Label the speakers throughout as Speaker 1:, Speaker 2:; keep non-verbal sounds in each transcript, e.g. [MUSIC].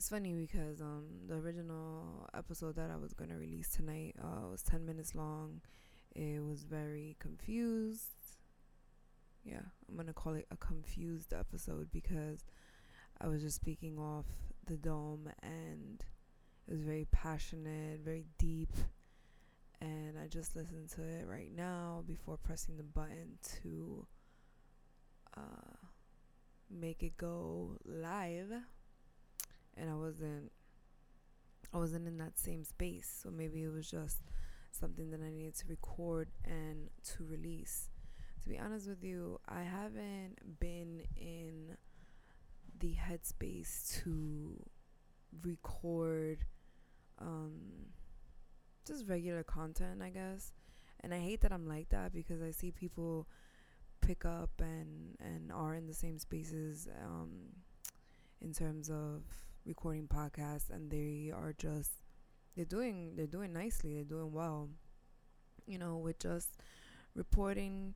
Speaker 1: it's funny because um the original episode that I was gonna release tonight uh was ten minutes long. It was very confused. Yeah, I'm gonna call it a confused episode because I was just speaking off the dome and it was very passionate, very deep. And I just listened to it right now before pressing the button to uh, make it go live and I wasn't I wasn't in that same space. So maybe it was just something that I needed to record and to release. To be honest with you, I haven't been in the headspace to record um, just regular content, I guess. And I hate that I'm like that because I see people pick up and and are in the same spaces um, in terms of recording podcasts and they are just they're doing they're doing nicely they're doing well. You know with just reporting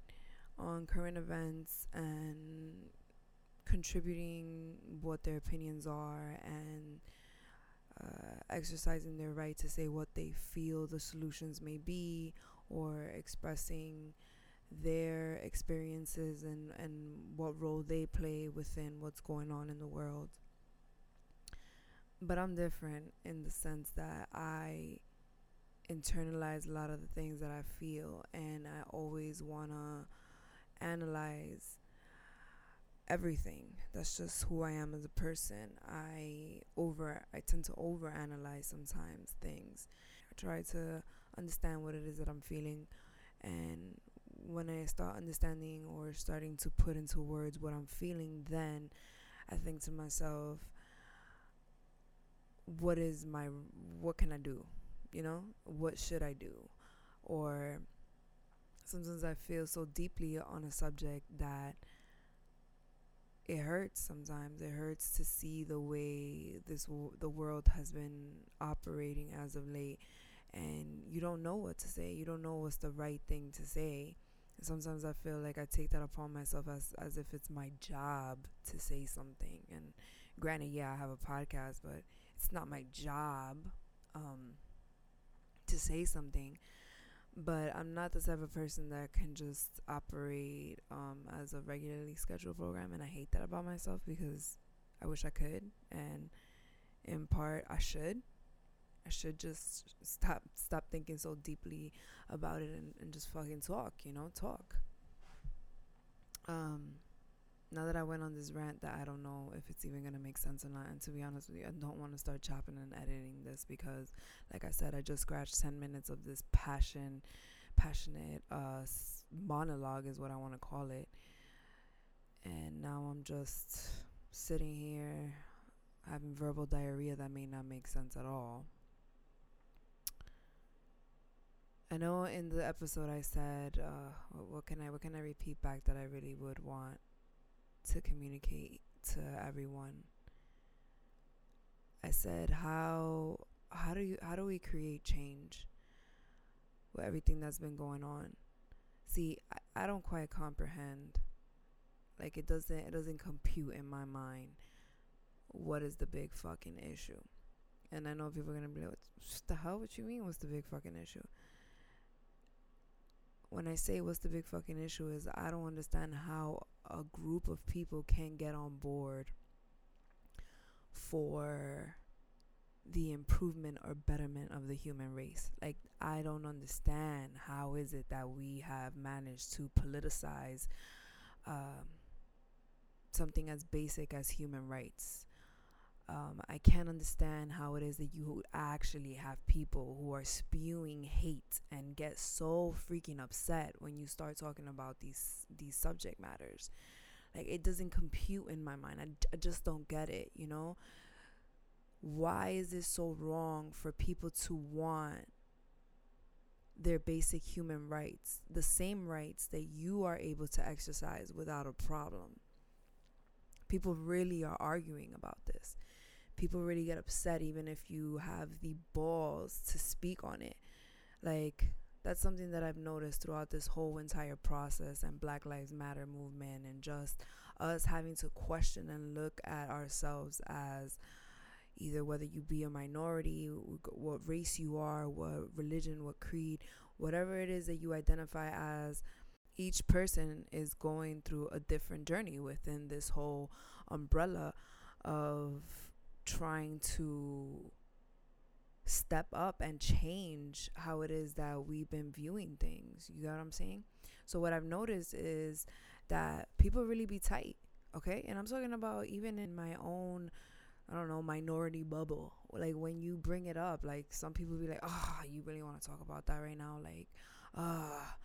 Speaker 1: on current events and contributing what their opinions are and uh, exercising their right to say what they feel the solutions may be or expressing their experiences and, and what role they play within what's going on in the world but I'm different in the sense that I internalize a lot of the things that I feel and I always want to analyze everything. That's just who I am as a person. I over I tend to overanalyze sometimes things. I try to understand what it is that I'm feeling and when I start understanding or starting to put into words what I'm feeling, then I think to myself, what is my what can I do? You know, what should I do? Or sometimes I feel so deeply on a subject that it hurts sometimes it hurts to see the way this w- the world has been operating as of late and you don't know what to say you don't know what's the right thing to say sometimes i feel like i take that upon myself as as if it's my job to say something and granted yeah i have a podcast but it's not my job um, to say something but I'm not the type of person that can just operate um, as a regularly scheduled program, and I hate that about myself because I wish I could, and in part I should. I should just stop stop thinking so deeply about it and, and just fucking talk, you know, talk. Um, now that I went on this rant that I don't know if it's even gonna make sense or not, and to be honest with you, I don't want to start chopping and editing this because, like I said, I just scratched ten minutes of this passion, passionate uh, monologue is what I want to call it, and now I'm just sitting here having verbal diarrhea that may not make sense at all. I know in the episode I said, uh, what can I what can I repeat back that I really would want to communicate to everyone. I said, how how do you how do we create change with everything that's been going on? See, I, I don't quite comprehend. Like it doesn't it doesn't compute in my mind what is the big fucking issue. And I know people are gonna be like, what the hell? What you mean? What's the big fucking issue? When I say what's the big fucking issue is I don't understand how a group of people can get on board for the improvement or betterment of the human race. Like I don't understand how is it that we have managed to politicize um, something as basic as human rights. Um, I can't understand how it is that you actually have people who are spewing hate and get so freaking upset when you start talking about these these subject matters. Like it doesn't compute in my mind. I, I just don't get it, you know? Why is it so wrong for people to want their basic human rights, the same rights that you are able to exercise without a problem? People really are arguing about this people really get upset even if you have the balls to speak on it. Like that's something that I've noticed throughout this whole entire process and Black Lives Matter movement and just us having to question and look at ourselves as either whether you be a minority, what race you are, what religion, what creed, whatever it is that you identify as, each person is going through a different journey within this whole umbrella of trying to step up and change how it is that we've been viewing things. You got what I'm saying? So, what I've noticed is that people really be tight, okay? And I'm talking about even in my own I don't know, minority bubble. Like when you bring it up, like some people be like, "Oh, you really want to talk about that right now?" Like, "Ah, oh,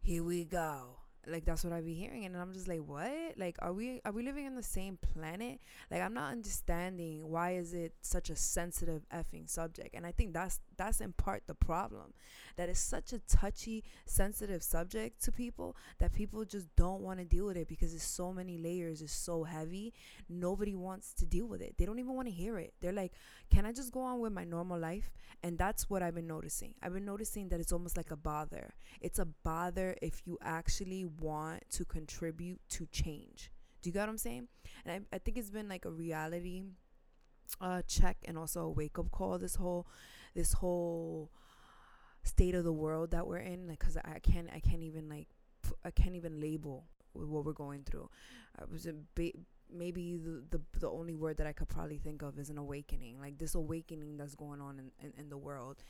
Speaker 1: here we go." Like that's what I be hearing, and I'm just like, what? Like, are we are we living on the same planet? Like, I'm not understanding why is it such a sensitive effing subject, and I think that's that's in part the problem, that it's such a touchy, sensitive subject to people that people just don't want to deal with it because it's so many layers, it's so heavy. Nobody wants to deal with it. They don't even want to hear it. They're like, can I just go on with my normal life? And that's what I've been noticing. I've been noticing that it's almost like a bother. It's a bother if you actually want to contribute to change. Do you get what I'm saying? And I, I think it's been like a reality uh, check and also a wake up call. This whole, this whole state of the world that we're in. Like, cause I can't, I can't even like, I can't even label what we're going through. I was a ba- maybe the, the the only word that I could probably think of is an awakening. Like this awakening that's going on in, in, in the world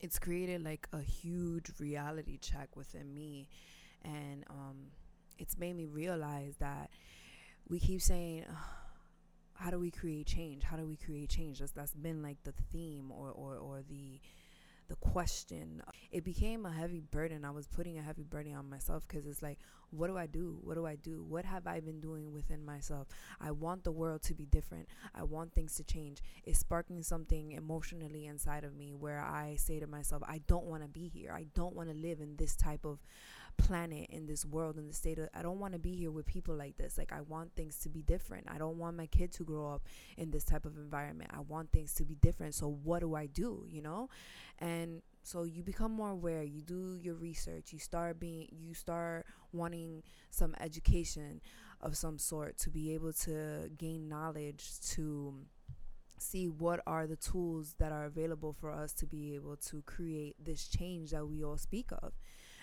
Speaker 1: it's created like a huge reality check within me and um, it's made me realize that we keep saying how do we create change how do we create change that's that's been like the theme or or, or the the question. It became a heavy burden. I was putting a heavy burden on myself because it's like what do i do? What do i do? What have i been doing within myself? I want the world to be different. I want things to change. It's sparking something emotionally inside of me where i say to myself i don't want to be here. I don't want to live in this type of planet in this world in the state of I don't want to be here with people like this. Like I want things to be different. I don't want my kid to grow up in this type of environment. I want things to be different. So what do I do, you know? And so you become more aware, you do your research, you start being you start wanting some education of some sort to be able to gain knowledge to see what are the tools that are available for us to be able to create this change that we all speak of.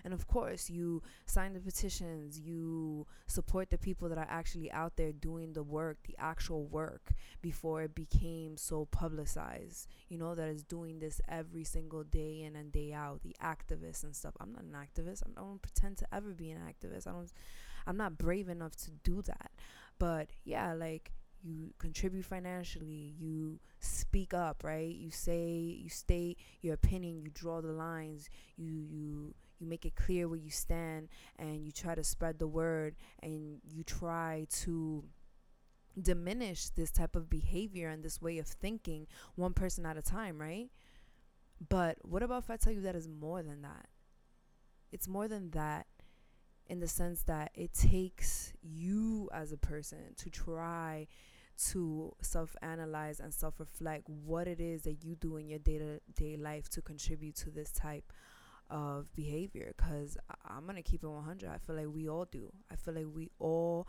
Speaker 1: And of course, you sign the petitions, you support the people that are actually out there doing the work, the actual work, before it became so publicized. You know, that is doing this every single day in and day out, the activists and stuff. I'm not an activist. I don't pretend to ever be an activist. I don't, I'm not brave enough to do that. But yeah, like, you contribute financially you speak up right you say you state your opinion you draw the lines you you you make it clear where you stand and you try to spread the word and you try to diminish this type of behavior and this way of thinking one person at a time, right? But what about if I tell you that is more than that? It's more than that in the sense that it takes you as a person to try to self analyze and self reflect what it is that you do in your day to day life to contribute to this type of behavior because I'm gonna keep it 100. I feel like we all do. I feel like we all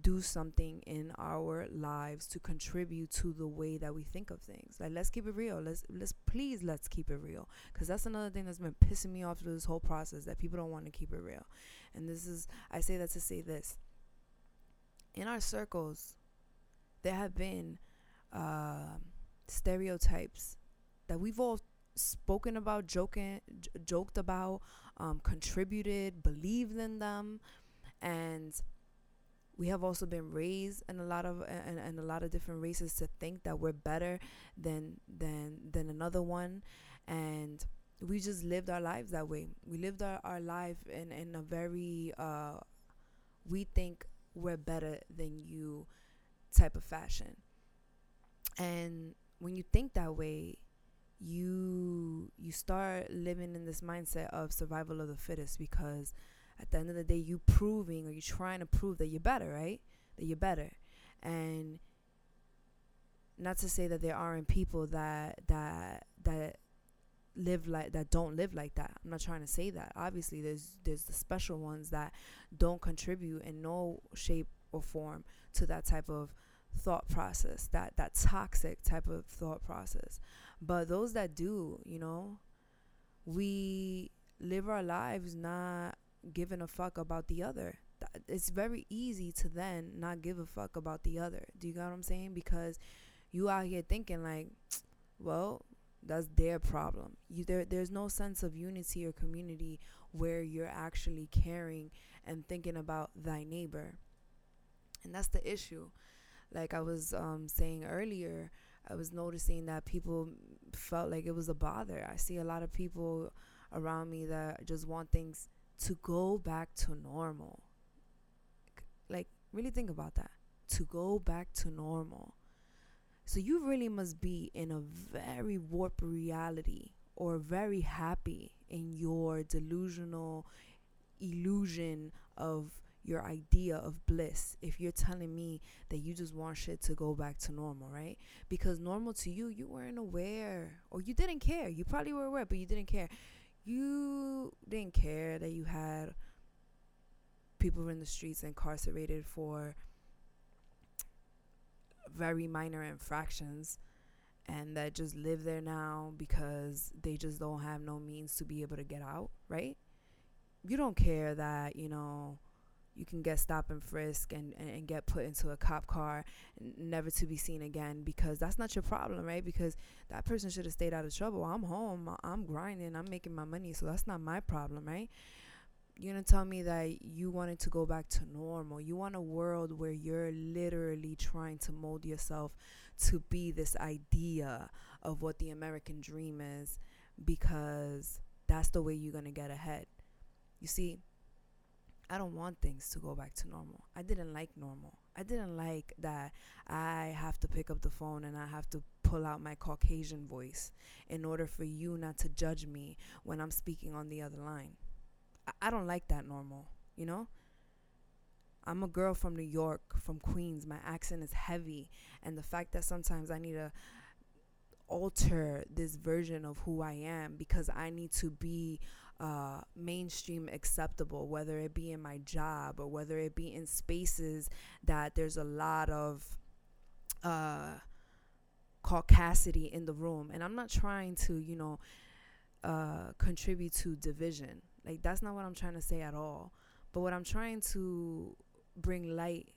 Speaker 1: do something in our lives to contribute to the way that we think of things. Like let's keep it real. Let's let's please let's keep it real because that's another thing that's been pissing me off through this whole process that people don't want to keep it real. And this is I say that to say this. In our circles, there have been uh, stereotypes that we've all spoken about, joking, j- joked about, um, contributed, believed in them, and we have also been raised in a lot of and, a lot of different races to think that we're better than than than another one, and we just lived our lives that way. We lived our, our life in in a very uh, we think we're better than you type of fashion, and when you think that way you you start living in this mindset of survival of the fittest because at the end of the day you proving or you're trying to prove that you're better right? That you're better. And not to say that there aren't people that that that live like that don't live like that. I'm not trying to say that. Obviously there's there's the special ones that don't contribute in no shape or form to that type of thought process, that that toxic type of thought process. But those that do, you know, we live our lives not giving a fuck about the other. It's very easy to then not give a fuck about the other. Do you get what I'm saying? Because you out here thinking like, [TSK] well, that's their problem. You there there's no sense of unity or community where you're actually caring and thinking about thy neighbor. And that's the issue. Like I was um, saying earlier, I was noticing that people felt like it was a bother. I see a lot of people around me that just want things to go back to normal. Like, really think about that. To go back to normal. So, you really must be in a very warped reality or very happy in your delusional illusion of your idea of bliss if you're telling me that you just want shit to go back to normal, right? Because normal to you, you weren't aware or you didn't care. You probably were aware, but you didn't care. You didn't care that you had people in the streets incarcerated for very minor infractions and that just live there now because they just don't have no means to be able to get out, right? You don't care that, you know, you can get stop and frisk and, and, and, get put into a cop car never to be seen again because that's not your problem right? Because that person should have stayed out of trouble. I'm home i'm grinding i'm making my money so that's not my problem right? You're gonna tell me that you wanted to go back to normal. You want a world where you're literally trying to mold yourself to be this idea of what the american dream is because that's the way you're gonna get ahead. You see I don't want things to go back to normal. I didn't like normal. I didn't like that I have to pick up the phone and I have to pull out my Caucasian voice in order for you not to judge me when I'm speaking on the other line. I, I don't like that normal, you know? I'm a girl from New York, from Queens. My accent is heavy. And the fact that sometimes I need to alter this version of who I am because I need to be uh, mainstream acceptable, whether it be in my job or whether it be in spaces that there's a lot of uh, caucasity in the room. And I'm not trying to, you know, uh, contribute to division. Like, that's not what I'm trying to say at all. But what I'm trying to bring light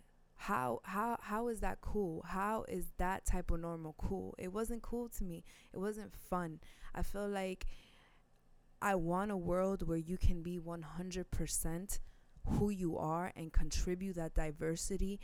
Speaker 1: how how how is that cool how is that type of normal cool it wasn't cool to me it wasn't fun i feel like I want a world where you can be 100% who you are and contribute that diversity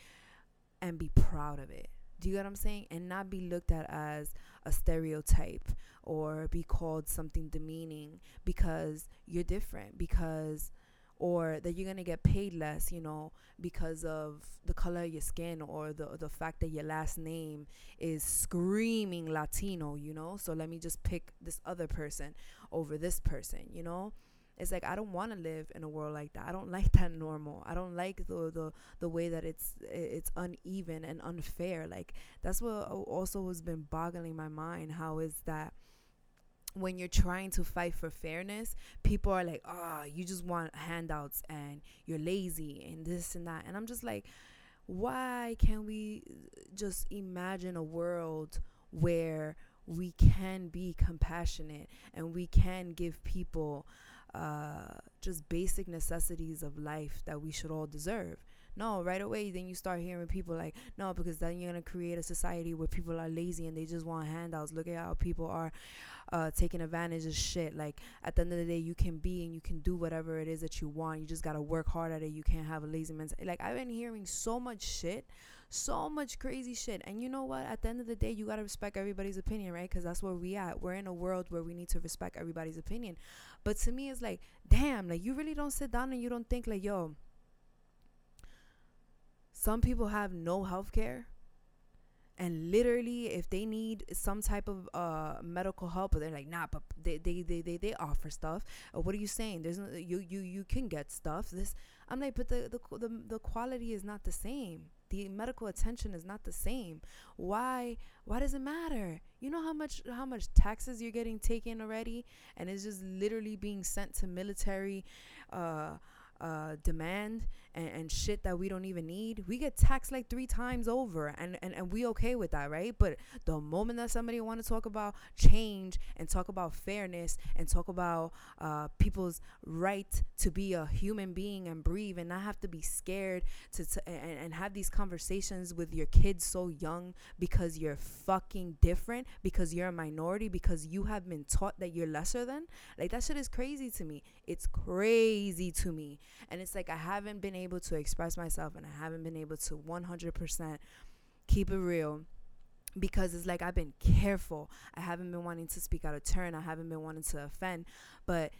Speaker 1: and be proud of it. Do you get what I'm saying? And not be looked at as a stereotype or be called something demeaning because you're different, because or that you're gonna get paid less, you know, because of the color of your skin or the the fact that your last name is screaming Latino, you know. So let me just pick this other person over this person, you know. It's like I don't want to live in a world like that. I don't [LAUGHS] like that normal. I don't like the the the way that it's it's uneven and unfair. Like that's what also has been boggling my mind. How is that? When you're trying to fight for fairness, people are like, "Ah, oh, you just want handouts and you're lazy and this and that." And I'm just like, why can't we just imagine a world where we can be compassionate and we can give people uh, just basic necessities of life that we should all deserve? No, right away, then you start hearing people like, no, because then you're going to create a society where people are lazy and they just want handouts. Look at how people are uh, taking advantage of shit. Like, at the end of the day, you can be and you can do whatever it is that you want. You just got to work hard at it. You can't have a lazy mentality. Like, I've been hearing so much shit so much crazy shit. And you know what? At the end of the day, you got to respect everybody's opinion, right? Because that's where we at. We're in a world where we need to respect everybody's opinion. But to me, it's like, damn, like you really don't sit down and you don't think like, yo, some people have no health care and literally if they need some type of uh medical help they're like nah but they they they they, they offer stuff. Uh, what are you saying? There's no you you you can get stuff. This i'm like but the, the the the quality is not the same. The medical attention is not the same. Why why does it matter? You know how much how much taxes you're getting taken already and it's just literally being sent to military uh uh, demand and, and shit that we don't even need, we get taxed like three times over and, and, and we okay with that, right? But the moment that somebody want to talk about change and talk about fairness and talk about uh, people's right to be a human being and breathe and not have to be scared to, to and, and have these conversations with your kids so young because you're fucking different, because you're a minority, because you have been taught that you're lesser than, like that shit is crazy to me. It's crazy to me. And it's like I haven't been able to express myself and I haven't been able to 100% keep it real because it's like I've been careful. I haven't been wanting to speak out of turn. I haven't been wanting to offend. But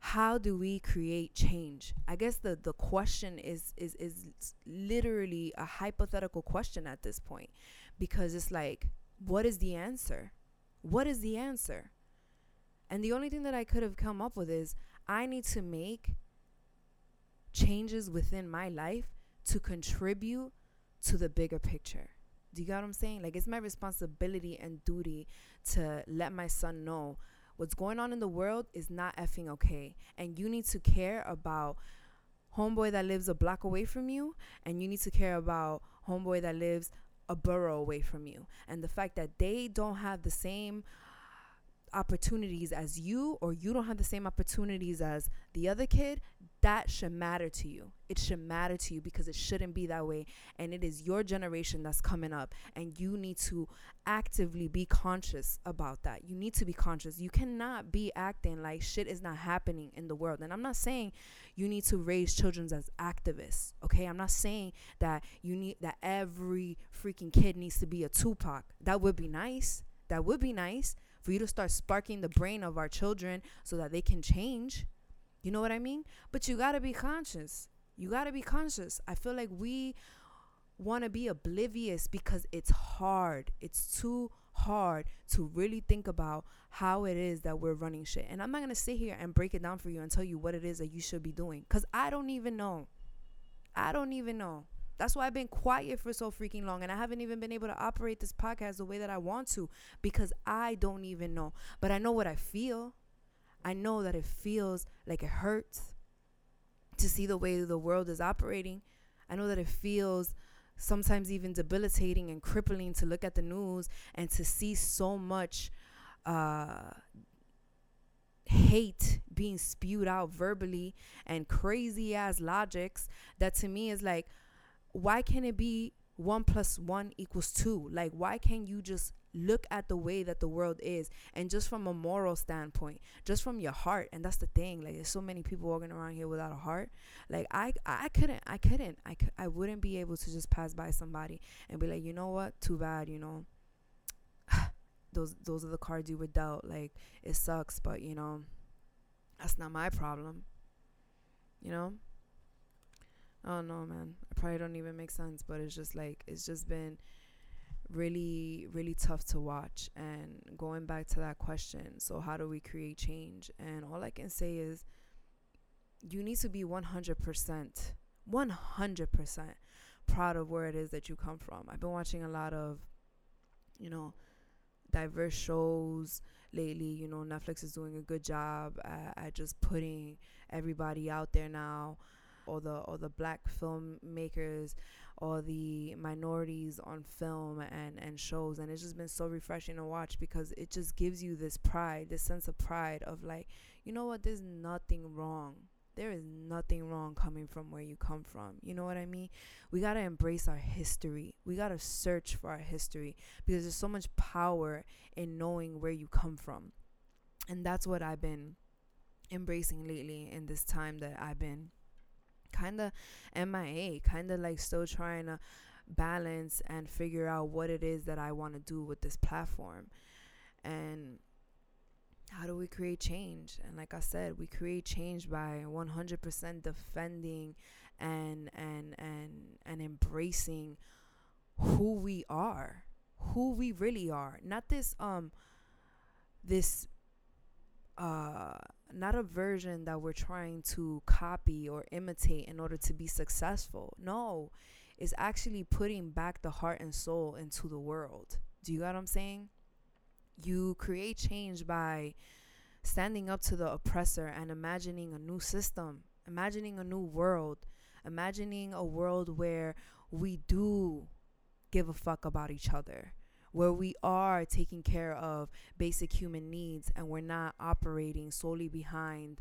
Speaker 1: how do we create change? I guess the the question is is is literally a hypothetical question at this point because it's like what is the answer? What is the answer? And the only thing that I could have come up with is I need to make changes within my life to contribute to the bigger picture. Do you get what I'm saying? Like, it's my responsibility and duty to let my son know what's going on in the world is not effing okay. And you need to care about homeboy that lives a block away from you, and you need to care about homeboy that lives a borough away from you. And the fact that they don't have the same opportunities as you or you don't have the same opportunities as the other kid, that should matter to you. It should matter to you because it shouldn't be that way. And it is your generation that's coming up, and you need to actively be conscious about that. You need to be conscious. You cannot be acting like shit is not happening in the world. And I'm not saying you need to raise children as activists, okay? I'm not saying that you need that every freaking kid needs to be a Tupac. That would be nice. That would be nice for you to start sparking the brain of our children so that they can change. You know what I mean? But you got to be conscious. You got to be conscious. I feel like we want to be oblivious because it's hard. It's too hard to really think about how it is that we're running shit. And I'm not going to sit here and break it down for you and tell you what it is that you should be doing because I don't even know. I don't even know. That's why I've been quiet for so freaking long and I haven't even been able to operate this podcast the way that I want to because I don't even know. But I know what I feel. I know that it feels like it hurts to see the way the world is operating. I know that it feels sometimes even debilitating and crippling to look at the news and to see so much uh, hate being spewed out verbally and crazy ass logics that to me is like why can't it be one plus one equals two? Like, why can't you just look at the way that the world is and just from a moral standpoint, just from your heart? And that's the thing. Like, there's so many people walking around here without a heart. Like, I, I couldn't, I couldn't, I, I wouldn't be able to just pass by somebody and be like, you know what? Too bad, you know. [SIGHS] those, those are the cards you were dealt. Like, it sucks, but you know, that's not my problem. You know. I don't know, man. Probably don't even make sense, but it's just like it's just been really really tough to watch. And going back to that question so how do we create change? And all i can say is you need to be 100% 100% proud of where it is that you come from. I've been watching a lot of you know diverse shows lately. You know netflix is doing a good job at, at just putting everybody out there now or the or the black filmmakers or the minorities on film and and shows and it's just been so refreshing to watch because it just gives you this pride this sense of pride of like you know what there's nothing wrong there is nothing wrong coming from where you come from. You know what I mean? We got to embrace our history. We got to search for our history because there's so much power in knowing where you come from. And that's what I've been embracing lately in this time that I've been kind of MIA, kind of like still trying to balance and figure out what it is that I want to do with this platform. And how do we create change? And like I said, we create change by 100% defending and and and and embracing who we are, who we really are. Not this um this uh not a version that we're trying to copy or imitate in order to be successful. No, it's actually putting back the heart and soul into the world. Do you get what I'm saying? You create change by standing up to the oppressor and imagining a new system, imagining a new world, imagining a world where we do give a fuck about each other where we are taking care of basic human needs and we're not operating solely behind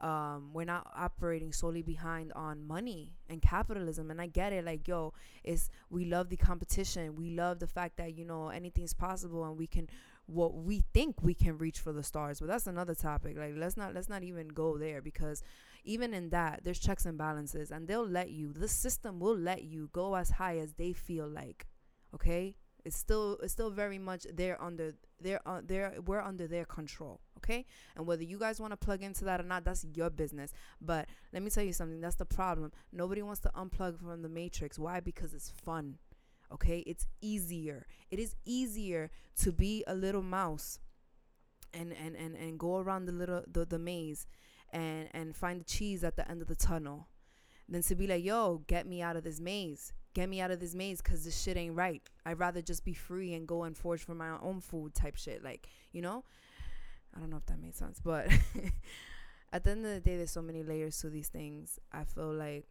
Speaker 1: um, we're not operating solely behind on money and capitalism. And i get it like yo it's we love the competition. We love the fact that you know anything's possible and we can what we think we can reach for the stars. But that's another topic. Like let's not let's not even go there because even in that there's checks and balances and they'll let you the system will let you go as high as they feel like okay it's still it's still very much they're under they're uh, they're we're under their control okay? And whether you guys want to plug into that or not that's your business. But let me tell you something that's the problem. Nobody wants to unplug from the matrix. Why? Because it's fun okay? It's easier. It is easier to be a little mouse and and and, and go around the little the, the maze and and find the cheese at the end of the tunnel than to be like yo get me out of this maze get me out of this maze because this shit ain't right. I'd rather just be free and go and forge for my own food type shit. Like, you know? I don't know if that made sense, but [LAUGHS] at the end of the day, there's so many layers to these things. I feel like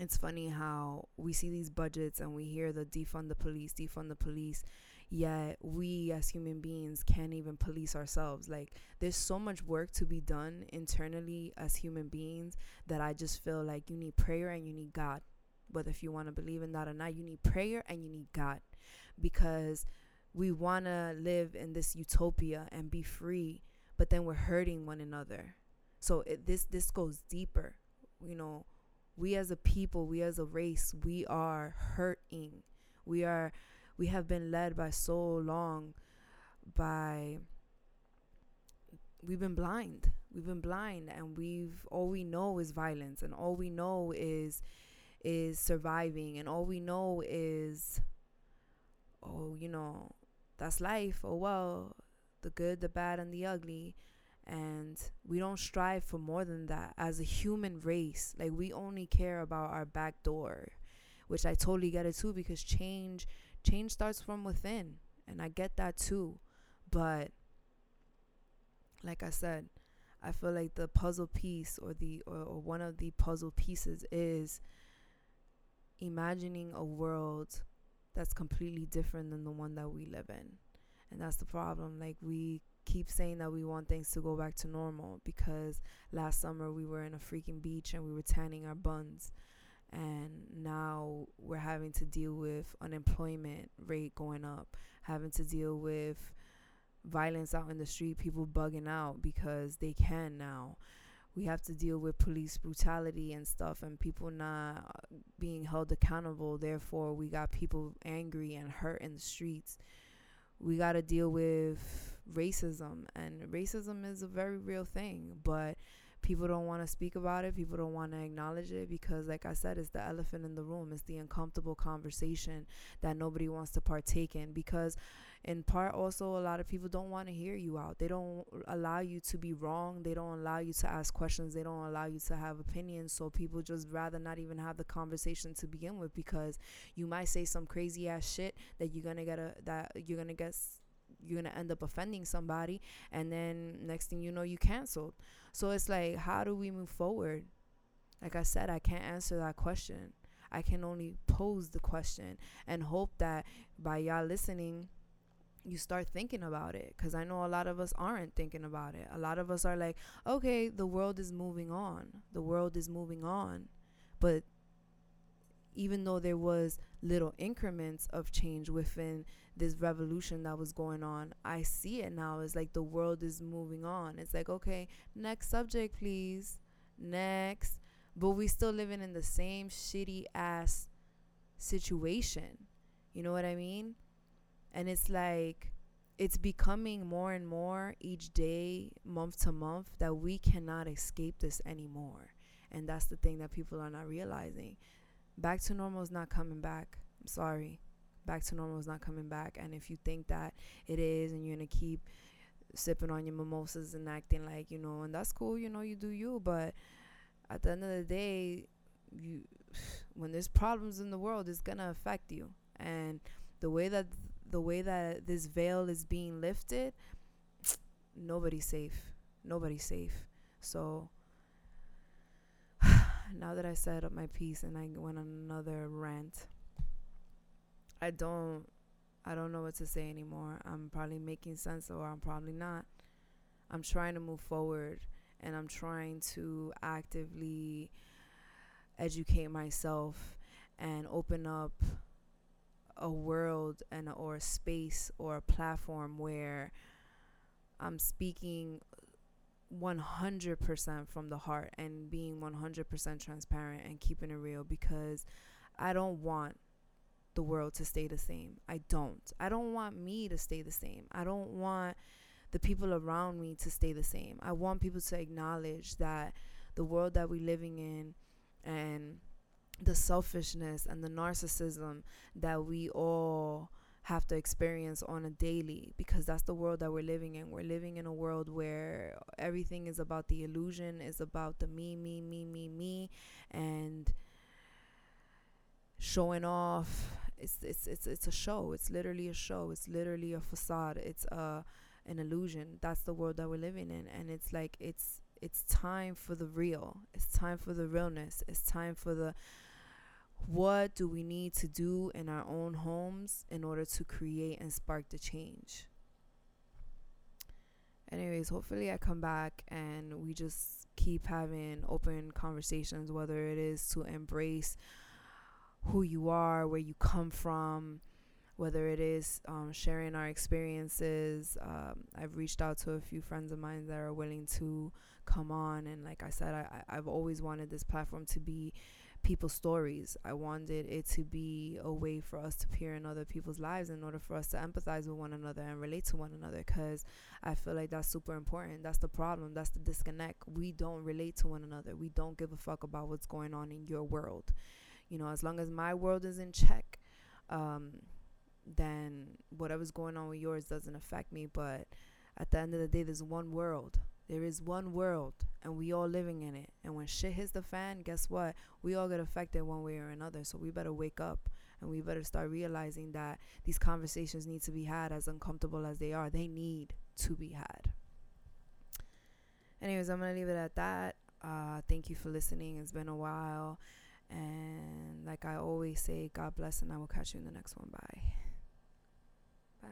Speaker 1: it's funny how we see these budgets and we hear the defund the police, defund the police, yet we as human beings can't even police ourselves. Like, there's so much work to be done internally as human beings that I just feel like you need prayer and you need God whether if you want to believe in that or not, you need prayer and you need God because we want to live in this utopia and be free, but then we're hurting one another. So it, this this goes deeper. You know, we as a people, we as a race, we are hurting. We are we have been led by so long by we've been blind. We've been blind and we've all we know is violence and all we know is is surviving and all we know is oh you know that's life. Oh well the good the bad and the ugly. And we don't strive for more than that. As a human race like we only care about our back door which i totally get it too because change change starts from within. And i get that too. But like i said i feel like the puzzle piece or the or, or one of the puzzle pieces is imagining a world that's completely different than the one that we live in. And that's the problem. Like, we keep saying that we want things to go back to normal because last summer we were in a freaking beach and we were tanning our buns. And now we're having to deal with unemployment rate going up, having to deal with violence out in the street, people bugging out because they can now we have to deal with police brutality and stuff and people not uh, being held accountable. Therefore we got people angry and hurt in the streets. We got to deal with racism and racism is a very real thing but people don't want to speak about it people don't want to acknowledge it because like i said it's the elephant in the room it's the uncomfortable conversation that nobody wants to partake in because in part also a lot of people don't want to hear you out. They don't allow you to be wrong they don't allow you to ask questions they don't allow you to have opinions so people just rather not even have the conversation to begin with because you might say some crazy ass shit that you're gonna get a that you're gonna get you're gonna end up offending somebody and then next thing you know you canceled so it's like how do we move forward like i said i can't answer that question i can only pose the question and hope that by y'all listening you start thinking about it because I know a lot of us aren't thinking about it. A lot of us are like, okay, the world is moving on. The world is moving on. But even though there was little increments of change within this revolution that was going on, I see it now it's like the world is moving on. It's like, okay, next subject, please. Next. But we still living in the same shitty ass situation. You know what I mean? and it's like it's becoming more and more each day month to month that we cannot escape this anymore and that's the thing that people are not realizing back to normal is not coming back. I'm sorry. Back to normal is not coming back. And if you think that it is and you're gonna keep sipping on your mimosas and acting like you know and that's cool you know you do you. But at the end of the day you [SIGHS] when there's problems in the world it's gonna affect you. And the way that the way that this veil is being lifted, [TSK] nobody's safe. Nobody's safe. So now that I set up my piece and I went on another rant, I don't I don't know what to say anymore. I'm probably making sense or I'm probably not. I'm trying to move forward and I'm trying to actively educate myself and open up a world and or a space or a platform where I'm speaking 100% from the heart and being 100% transparent and keeping it real because I don't want the world to stay the same. I don't. I don't want me to stay the same. I don't want the people around me to stay the same. I want people to acknowledge that the world that we're living in and the selfishness and the narcissism that we all have to experience on a daily because that's the world that we're living in. We're living in a world where everything is about the illusion, is about the me, me, me, me, me, and showing off. It's it's it's it's a show. It's literally a show. It's literally a facade. It's a an illusion. That's the world that we're living in, and it's like it's it's time for the real. It's time for the realness. It's time for the what do we need to do in our own homes in order to create and spark the change? Anyways, hopefully I come back and we just keep having open conversations, whether it is to embrace who you are, where you come from, whether it is um, sharing our experiences. Um, I've reached out to a few friends of mine that are willing to come on, and like I said, I, I've always wanted this platform to be people's stories. I wanted it to be a way for us to peer in other people's lives in order for us to empathize with one another and relate to one another because I feel like that's super important. That's the problem. That's the disconnect. We don't relate to one another. We don't give a fuck about what's going on in your world. You know, as long as my world is in check, um, then whatever's going on with yours doesn't affect me. But at the end of the day, there's one world there is one world and we all living in it. And when shit hits the fan, guess what? We all get affected one way or another. So we better wake up and we better start realizing that these conversations need to be had as uncomfortable as they are. They need to be had. Anyways, I'm going to leave it at that. Uh, thank you for listening. It's been a while. And like I always say, God bless, and I will catch you in the next one. Bye. Bye.